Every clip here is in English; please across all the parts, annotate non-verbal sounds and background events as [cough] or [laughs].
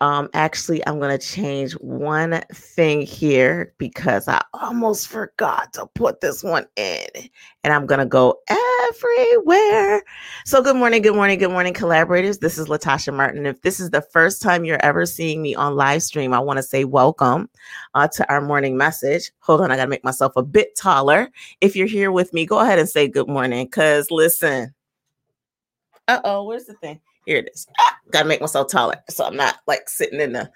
Um, actually, I'm going to change one thing here because I almost forgot to put this one in, and I'm going to go everywhere. So, good morning, good morning, good morning, collaborators. This is Latasha Martin. If this is the first time you're ever seeing me on live stream, I want to say welcome uh, to our morning message. Hold on, I got to make myself a bit taller. If you're here with me, go ahead and say good morning because listen. Uh oh, where's the thing? Here it is. Ah, gotta make myself taller so I'm not like sitting in the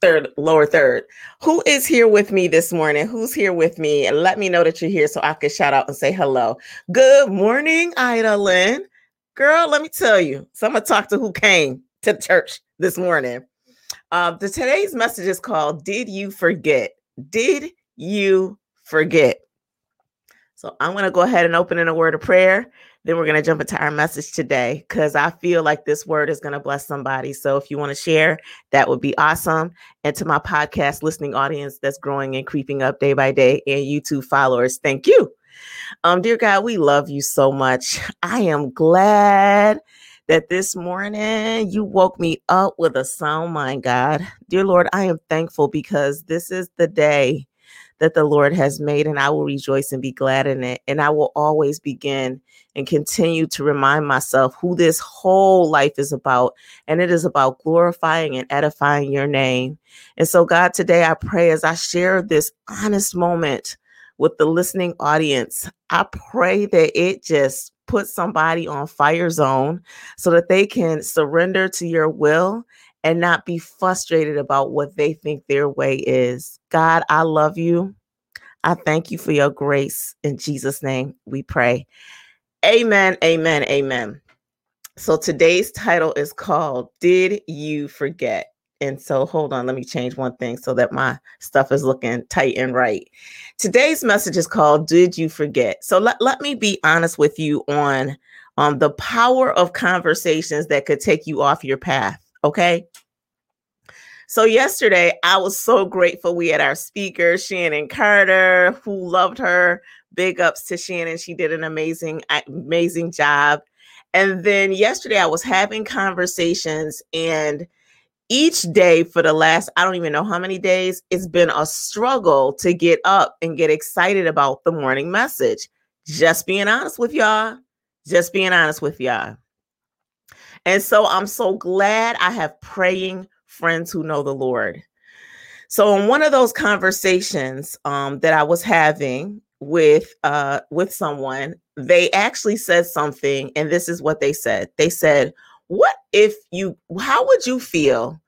third, lower third. Who is here with me this morning? Who's here with me? And let me know that you're here so I can shout out and say hello. Good morning, Ida Lynn. Girl, let me tell you. So I'm gonna talk to who came to church this morning. Uh, the today's message is called Did You Forget? Did you forget? So I'm to go ahead and open in a word of prayer. Then we're going to jump into our message today because I feel like this word is going to bless somebody. So if you want to share, that would be awesome. And to my podcast listening audience that's growing and creeping up day by day, and YouTube followers, thank you. Um, dear God, we love you so much. [laughs] I am glad that this morning you woke me up with a sound mind, God. Dear Lord, I am thankful because this is the day that the Lord has made, and I will rejoice and be glad in it. And I will always begin and continue to remind myself who this whole life is about. And it is about glorifying and edifying your name. And so, God, today I pray as I share this honest moment with the listening audience, I pray that it just put somebody on fire zone so that they can surrender to your will and not be frustrated about what they think their way is. God, I love you. I thank you for your grace. In Jesus' name, we pray. Amen, amen, amen. So today's title is called Did You Forget? And so hold on, let me change one thing so that my stuff is looking tight and right. Today's message is called Did You Forget? So let, let me be honest with you on um, the power of conversations that could take you off your path. Okay. So yesterday, I was so grateful. We had our speaker, Shannon Carter, who loved her. Big ups to Shannon. She did an amazing, amazing job. And then yesterday, I was having conversations, and each day for the last, I don't even know how many days, it's been a struggle to get up and get excited about the morning message. Just being honest with y'all. Just being honest with y'all. And so I'm so glad I have praying friends who know the Lord. So in one of those conversations um, that I was having with uh, with someone, they actually said something, and this is what they said. They said, "What if you? How would you feel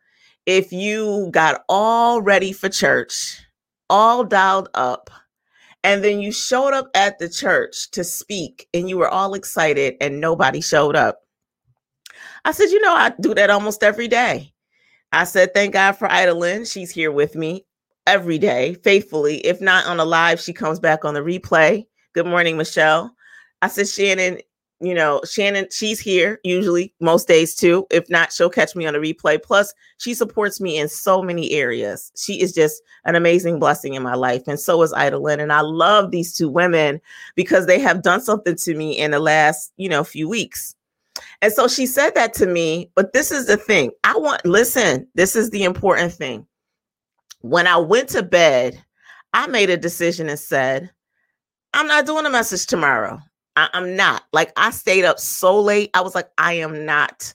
if you got all ready for church, all dialed up?" And then you showed up at the church to speak and you were all excited and nobody showed up. I said, you know, I do that almost every day. I said, thank God for Idolin. She's here with me every day, faithfully. If not on a live, she comes back on the replay. Good morning, Michelle. I said, Shannon, you know, Shannon, she's here usually most days too. If not, she'll catch me on the replay. Plus, she supports me in so many areas. She is just an amazing blessing in my life. And so is Idolin. And I love these two women because they have done something to me in the last, you know, few weeks. And so she said that to me. But this is the thing I want, listen, this is the important thing. When I went to bed, I made a decision and said, I'm not doing a message tomorrow. I, am not. Like, I stayed up so late. I was like, I am not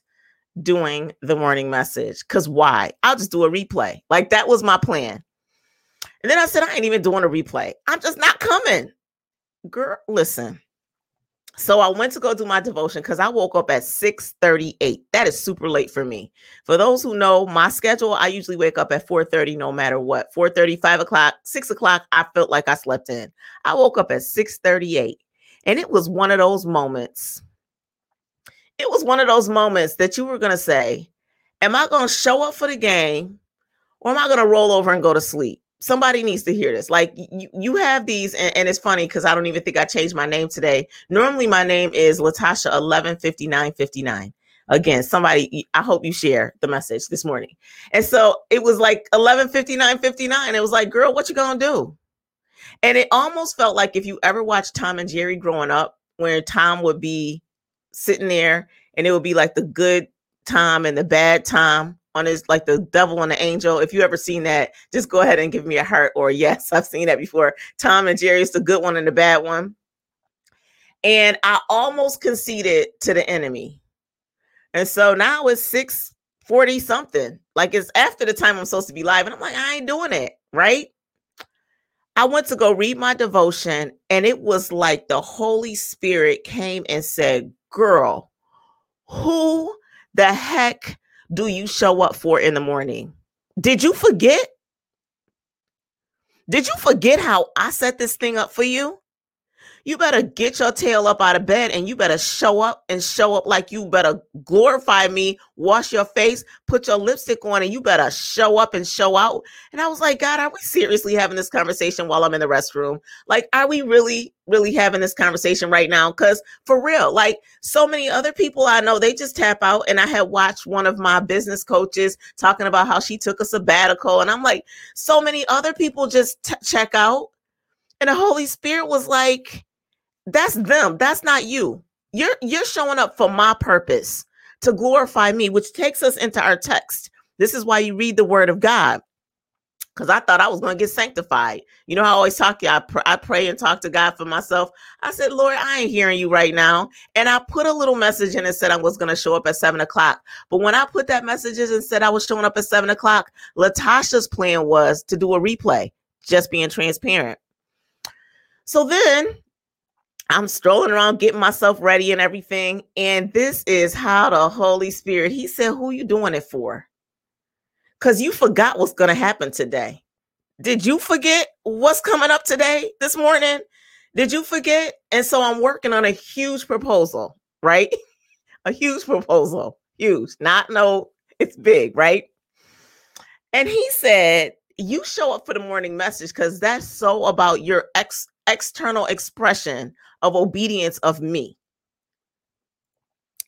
doing the morning message. Because why? I'll just do a replay. Like, that was my plan. And then I said, I ain't even doing a replay. I'm just not coming. Girl, listen. So I went to go do my devotion because I woke up at 6:38. That is super late for me. For those who know my schedule, I usually wake up at 4:30 no matter what. 4:30, 5 o'clock, 6 o'clock, I felt like I slept in. I woke up at 6:38. And it was one of those moments. It was one of those moments that you were gonna say, Am I gonna show up for the game or am I gonna roll over and go to sleep? Somebody needs to hear this. Like you, you have these, and, and it's funny because I don't even think I changed my name today. Normally, my name is Latasha eleven fifty nine fifty nine. Again, somebody, I hope you share the message this morning. And so it was like eleven fifty nine fifty nine. It was like, girl, what you gonna do? And it almost felt like if you ever watched Tom and Jerry growing up, where Tom would be sitting there and it would be like the good time and the bad time on his like the devil and the angel. If you ever seen that, just go ahead and give me a heart or yes, [laughs] I've seen that before. Tom and Jerry is the good one and the bad one. And I almost conceded to the enemy. And so now it's 640 something. Like it's after the time I'm supposed to be live. And I'm like, I ain't doing it. Right. I went to go read my devotion, and it was like the Holy Spirit came and said, Girl, who the heck do you show up for in the morning? Did you forget? Did you forget how I set this thing up for you? You better get your tail up out of bed and you better show up and show up like you better glorify me, wash your face, put your lipstick on, and you better show up and show out. And I was like, God, are we seriously having this conversation while I'm in the restroom? Like, are we really, really having this conversation right now? Because for real, like so many other people I know, they just tap out. And I had watched one of my business coaches talking about how she took a sabbatical. And I'm like, so many other people just t- check out. And the Holy Spirit was like, that's them. That's not you. You're you're showing up for my purpose to glorify me, which takes us into our text. This is why you read the word of God. Because I thought I was going to get sanctified. You know, I always talk, I, pr- I pray and talk to God for myself. I said, Lord, I ain't hearing you right now. And I put a little message in and said I was going to show up at seven o'clock. But when I put that message in and said I was showing up at seven o'clock, Latasha's plan was to do a replay, just being transparent. So then I'm strolling around getting myself ready and everything. And this is how the Holy Spirit, He said, Who you doing it for? Because you forgot what's going to happen today. Did you forget what's coming up today, this morning? Did you forget? And so I'm working on a huge proposal, right? [laughs] a huge proposal, huge, not no, it's big, right? And he said, You show up for the morning message because that's so about your ex external expression of obedience of me.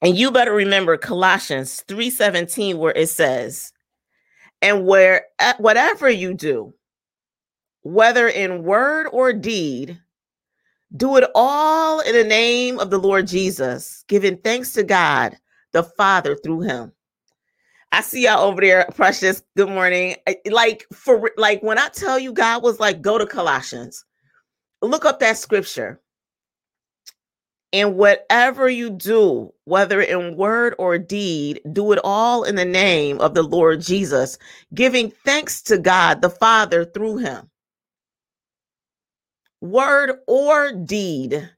And you better remember Colossians 3:17 where it says, "And where eh, whatever you do, whether in word or deed, do it all in the name of the Lord Jesus, giving thanks to God the Father through him." I see y'all over there, precious. Good morning. Like for like when I tell you God was like, go to Colossians look up that scripture. And whatever you do, whether in word or deed, do it all in the name of the Lord Jesus, giving thanks to God the Father through him. Word or deed.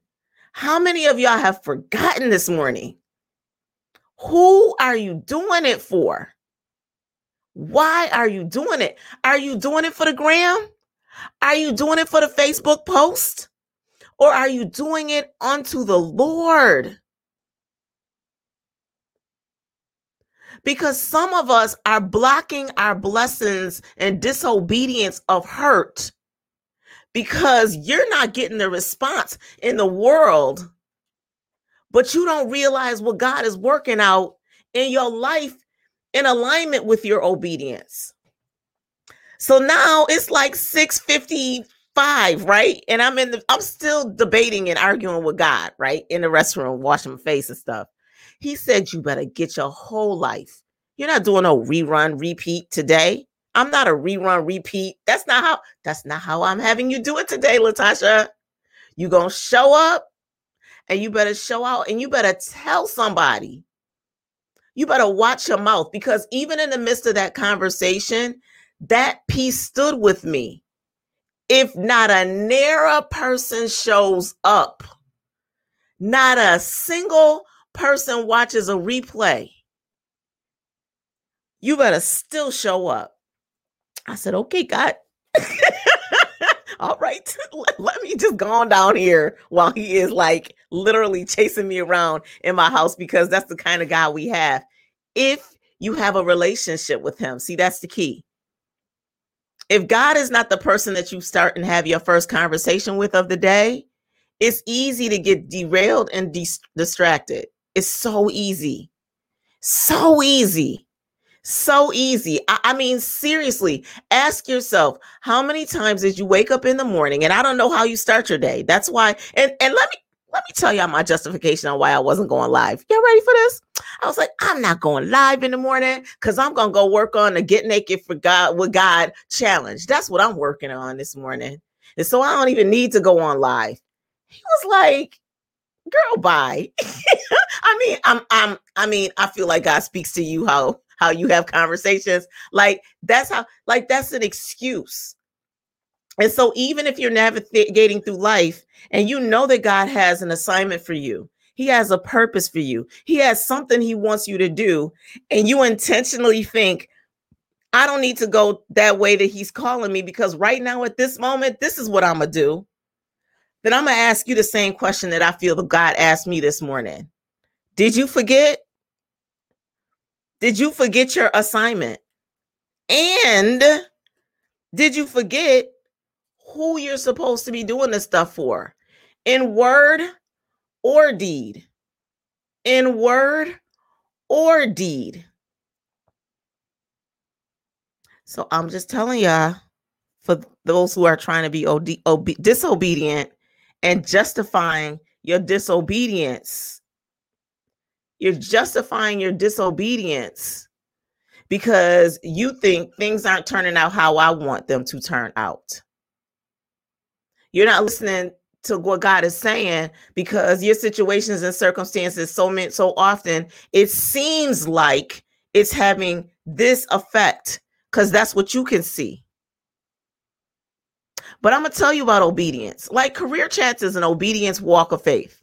How many of y'all have forgotten this morning? Who are you doing it for? Why are you doing it? Are you doing it for the gram? Are you doing it for the Facebook post? Or are you doing it unto the Lord? Because some of us are blocking our blessings and disobedience of hurt because you're not getting the response in the world, but you don't realize what God is working out in your life in alignment with your obedience. So now it's like 655, right? And I'm in the I'm still debating and arguing with God, right? In the restroom, washing my face and stuff. He said, You better get your whole life. You're not doing no rerun, repeat today. I'm not a rerun, repeat. That's not how that's not how I'm having you do it today, Latasha. You gonna show up and you better show out and you better tell somebody. You better watch your mouth because even in the midst of that conversation, that piece stood with me. If not a NARA person shows up, not a single person watches a replay, you better still show up. I said, okay, God. [laughs] All right, [laughs] let, let, me just go on down here while he is like literally chasing me around in my house because that's the kind of guy we have. If you have a relationship with him, see, that's the key if God is not the person that you start and have your first conversation with of the day, it's easy to get derailed and de- distracted. It's so easy. So easy. So easy. I, I, mean, seriously, ask yourself how many times did you wake up in the morning? And I don't know how you start your day. That's why, and, and let me let me tell y'all my justification on why I wasn't going live. Y'all ready for this? I was like, I'm not going live in the morning because I'm gonna go work on the Get Naked for God with God challenge. That's what I'm working on this morning. And so I don't even need to go on live. He was like, girl, bye. [laughs] I mean, I'm I'm I mean, I feel like God speaks to you how how you have conversations. Like that's how like that's an excuse. And so even if you're navigating through life and you know that God has an assignment for you, he has a purpose for you. He has something he wants you to do and you intentionally think I don't need to go that way that he's calling me because right now at this moment this is what I'm going to do. Then I'm going to ask you the same question that I feel that God asked me this morning. Did you forget? Did you forget your assignment? And did you forget who you're supposed to be doing this stuff for? In word or deed? In word or deed? So I'm just telling y'all, for those who are trying to be OD, ob- disobedient and justifying your disobedience you're justifying your disobedience because you think things aren't turning out how I want them to turn out. You're not listening to what God is saying because your situations and circumstances so many so often it seems like it's having this effect because that's what you can see. But I'm gonna tell you about obedience. Like career chats is an obedience walk of faith.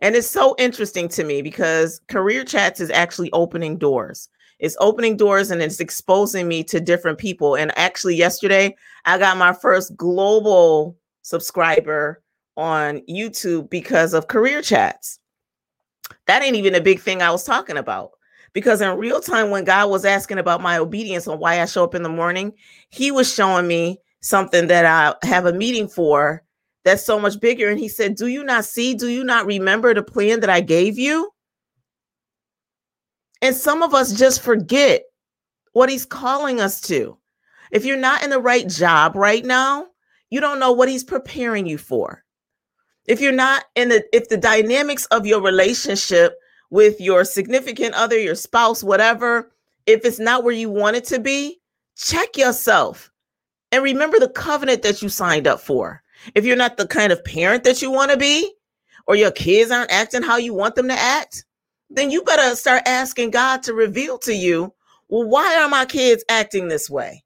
And it's so interesting to me because career chats is actually opening doors. It's opening doors and it's exposing me to different people. And actually, yesterday, I got my first global subscriber on YouTube because of career chats. That ain't even a big thing I was talking about. Because in real time, when God was asking about my obedience on why I show up in the morning, He was showing me something that I have a meeting for that's so much bigger. And he said, Do you not see? Do you not remember the plan that I gave you? And some of us just forget what he's calling us to. If you're not in the right job right now, you don't know what he's preparing you for. If you're not in the, if the dynamics of your relationship with your significant other, your spouse, whatever, if it's not where you want it to be, check yourself and remember the covenant that you signed up for. If you're not the kind of parent that you want to be, or your kids aren't acting how you want them to act, then you better start asking God to reveal to you, well, why are my kids acting this way?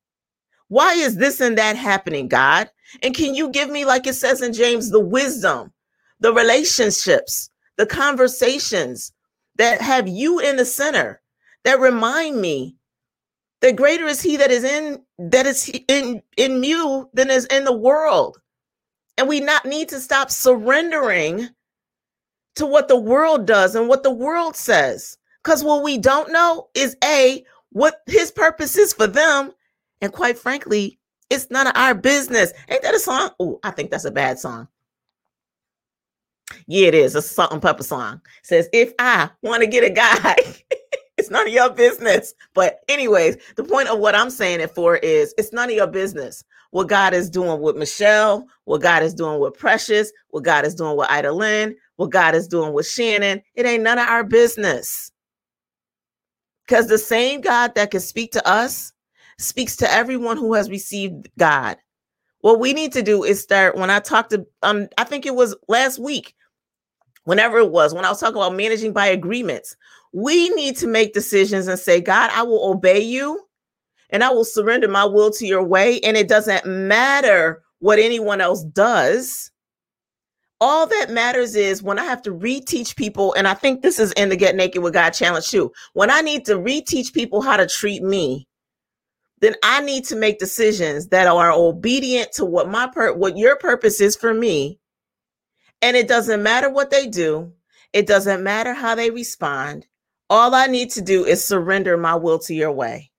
Why is this and that happening, God? And can you give me, like it says in James, the wisdom, the relationships, the conversations that have you in the center that remind me that greater is he that is in that is in in you than is in the world and we not need to stop surrendering to what the world does and what the world says. Because what we don't know is A, what his purpose is for them. And quite frankly, it's none of our business. Ain't that a song? Oh, I think that's a bad song. Yeah, it is a Salt-N-Pepa song. It says, if I want to get a guy, [laughs] it's none of your business. But, anyways, the point of what I'm saying it for is it's none of your business what God is doing with Michelle, what God is doing with Precious, what God is doing with Ida Lynn, what God is doing with Shannon. It ain't none of our business. Because the same God that can speak to us speaks to everyone who has received God. What we need to do is start when I talked to um, I think it was last week, whenever it was, when I was talking about managing by agreements. We need to make decisions and say, God, I will obey you and I will surrender my will to your way. And it doesn't matter what anyone else does. All that matters is when I have to reteach people, and I think this is in the Get Naked with God challenge too. When I need to reteach people how to treat me, then I need to make decisions that are obedient to what my per- what your purpose is for me. And it doesn't matter what they do. It doesn't matter how they respond. All I need to do is surrender my will to your way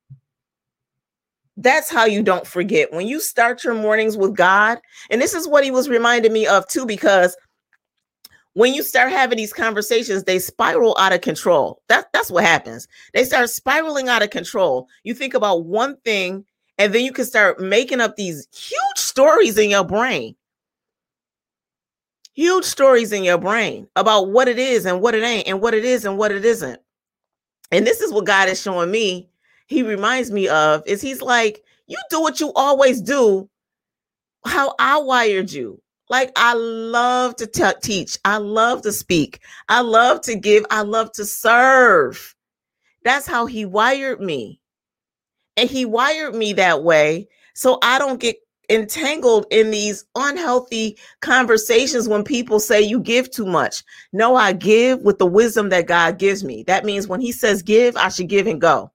that's how you don't forget when you start your mornings with God. And this is what he was reminding me of too, because when you start having these conversations, they spiral out of control. That, that's what happens. They start spiraling out of control. You think about one thing, and then you can start making up these huge stories in your brain. huge stories in your brain about what it is and what it ain't, and what it is and what it isn't. And this is what God is showing me. He reminds me of is he's like, you do what you always do, how I wired you. Like I love to te- teach, I love to speak, I love to give, I love to serve. That's how he wired me. And he wired me that way so I don't get entangled in these unhealthy conversations when people say you give too much. No, I give with the wisdom that God gives me. That means when He says give, I should give and go.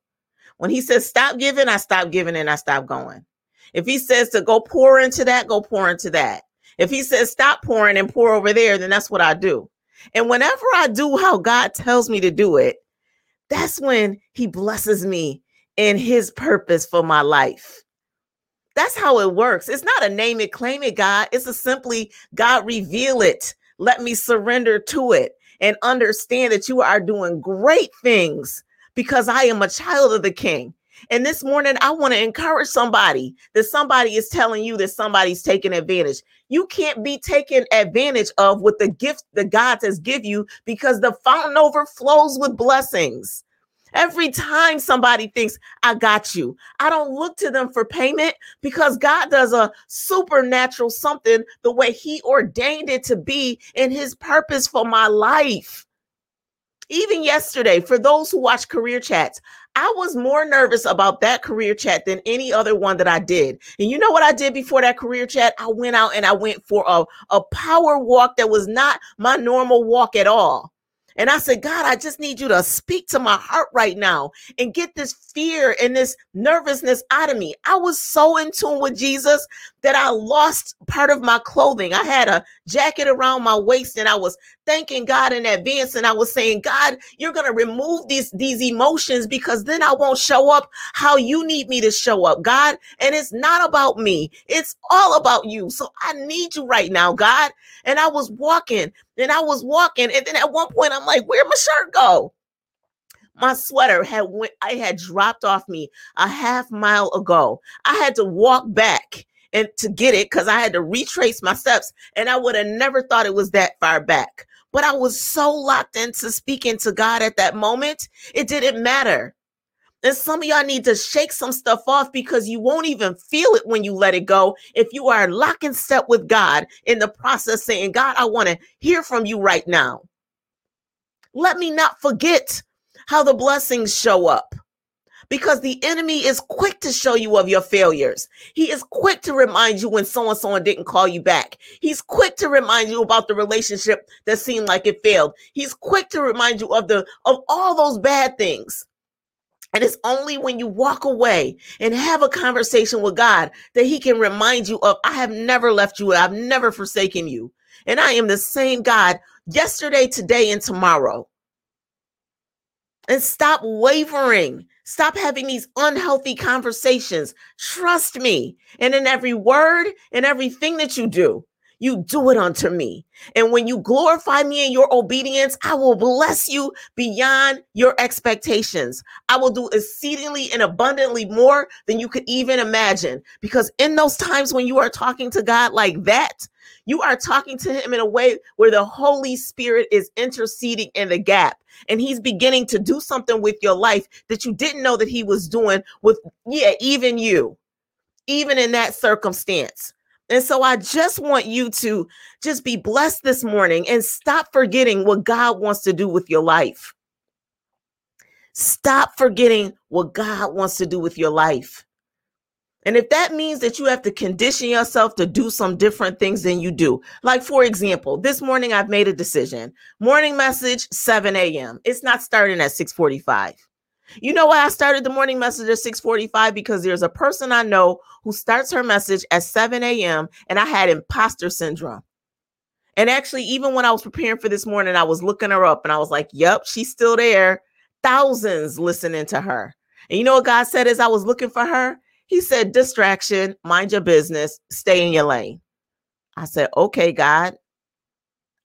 When He says stop giving, I stop giving and I stop going. If He says to go pour into that, go pour into that. If He says stop pouring and pour over there, then that's what I do. And whenever I do how God tells me to do it, that's when He blesses me in His purpose for my life. That's how it works. It's not a name it, claim it, God. It's a simply God reveal it. Let me surrender to it and understand that you are doing great things because I am a child of the King. And this morning, I want to encourage somebody that somebody is telling you that somebody's taking advantage. You can't be taken advantage of with the gift that God has give you because the fountain overflows with blessings. Every time somebody thinks, I got you, I don't look to them for payment because God does a supernatural something the way He ordained it to be in His purpose for my life. Even yesterday, for those who watch career chats, I was more nervous about that career chat than any other one that I did. And you know what I did before that career chat? I went out and I went for a, a power walk that was not my normal walk at all. And I said, God, I just need you to speak to my heart right now and get this fear and this nervousness out of me. I was so in tune with Jesus that I lost part of my clothing. I had a jacket around my waist and I was thanking God in advance and I was saying, God, you're going to remove these these emotions because then I won't show up how you need me to show up, God. And it's not about me. It's all about you. So I need you right now, God. And I was walking and I was walking and then at one point I'm like, where'd my shirt go? my sweater had went i had dropped off me a half mile ago i had to walk back and to get it because I had to retrace my steps and I would have never thought it was that far back. But I was so locked into speaking to God at that moment, it didn't matter. And some of y'all need to shake some stuff off because you won't even feel it when you let it go. If you are locking step with God in the process, saying, God, I want to hear from you right now. Let me not forget how the blessings show up because the enemy is quick to show you of your failures. He is quick to remind you when someone someone didn't call you back. He's quick to remind you about the relationship that seemed like it failed. He's quick to remind you of the of all those bad things. And it's only when you walk away and have a conversation with God that he can remind you of I have never left you, I've never forsaken you. And I am the same God yesterday, today and tomorrow. And stop wavering Stop having these unhealthy conversations. Trust me. And in every word and everything that you do, you do it unto me. And when you glorify me in your obedience, I will bless you beyond your expectations. I will do exceedingly and abundantly more than you could even imagine. Because in those times when you are talking to God like that, you are talking to him in a way where the Holy Spirit is interceding in the gap and he's beginning to do something with your life that you didn't know that he was doing with, yeah, even you, even in that circumstance. And so I just want you to just be blessed this morning and stop forgetting what God wants to do with your life. Stop forgetting what God wants to do with your life. And if that means that you have to condition yourself to do some different things than you do, like for example, this morning I've made a decision. Morning message, 7 a.m. It's not starting at 645. You know why I started the morning message at 645? Because there's a person I know who starts her message at 7 a.m. and I had imposter syndrome. And actually, even when I was preparing for this morning, I was looking her up and I was like, yep, she's still there. Thousands listening to her. And you know what God said as I was looking for her? He said, distraction, mind your business, stay in your lane. I said, okay, God.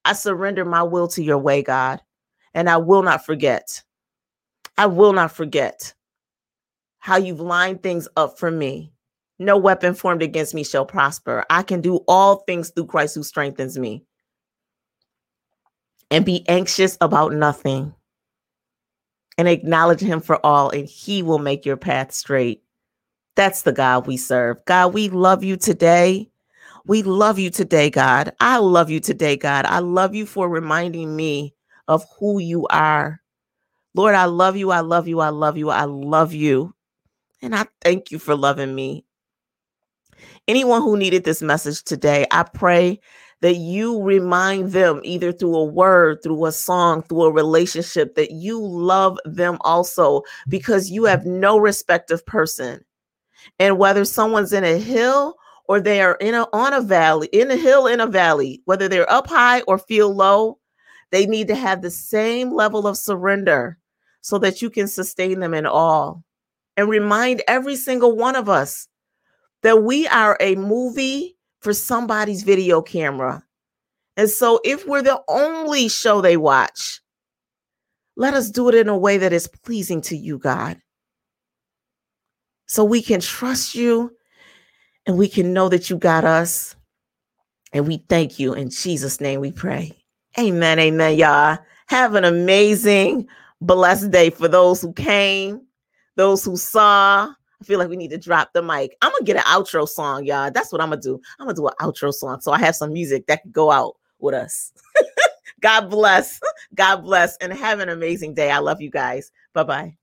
I surrender my will to your way, God, and I will not forget. I will not forget how you've lined things up for me. No weapon formed against me shall prosper. I can do all things through Christ who strengthens me. and be anxious about nothing and acknowledge him for all, and he will make your path straight. That's the God we serve. God, we love you today. We love you today, God. I love you today, God. I love you for reminding me of who you are. Lord, I love you. I love you. I love you. I love you. And I thank you for loving me. Anyone who needed this message today, I pray that you remind them either through a word, through a song, through a relationship that you love them also because you have no respect of person. And whether someone's in a hill or they are in a on a valley, in a hill in a valley, whether they're up high or feel low, they need to have the same level of surrender so that you can sustain them in all. And remind every single one of us that we are a movie for somebody's video camera. And so, if we're the only show they watch, let us do it in a way that is pleasing to you, God. So we can trust you and we can know that you got us. And we thank you. In Jesus' name we pray. Amen. Amen, y'all. Have an amazing, blessed day for those who came, those who saw, I feel like we need to drop the mic. I'm gonna get an outro song, y'all. That's what I'm gonna do. I'm gonna do an outro song so I have some music that can go out with us. [laughs] God bless. God bless, and have an amazing day. I love you guys. Bye bye.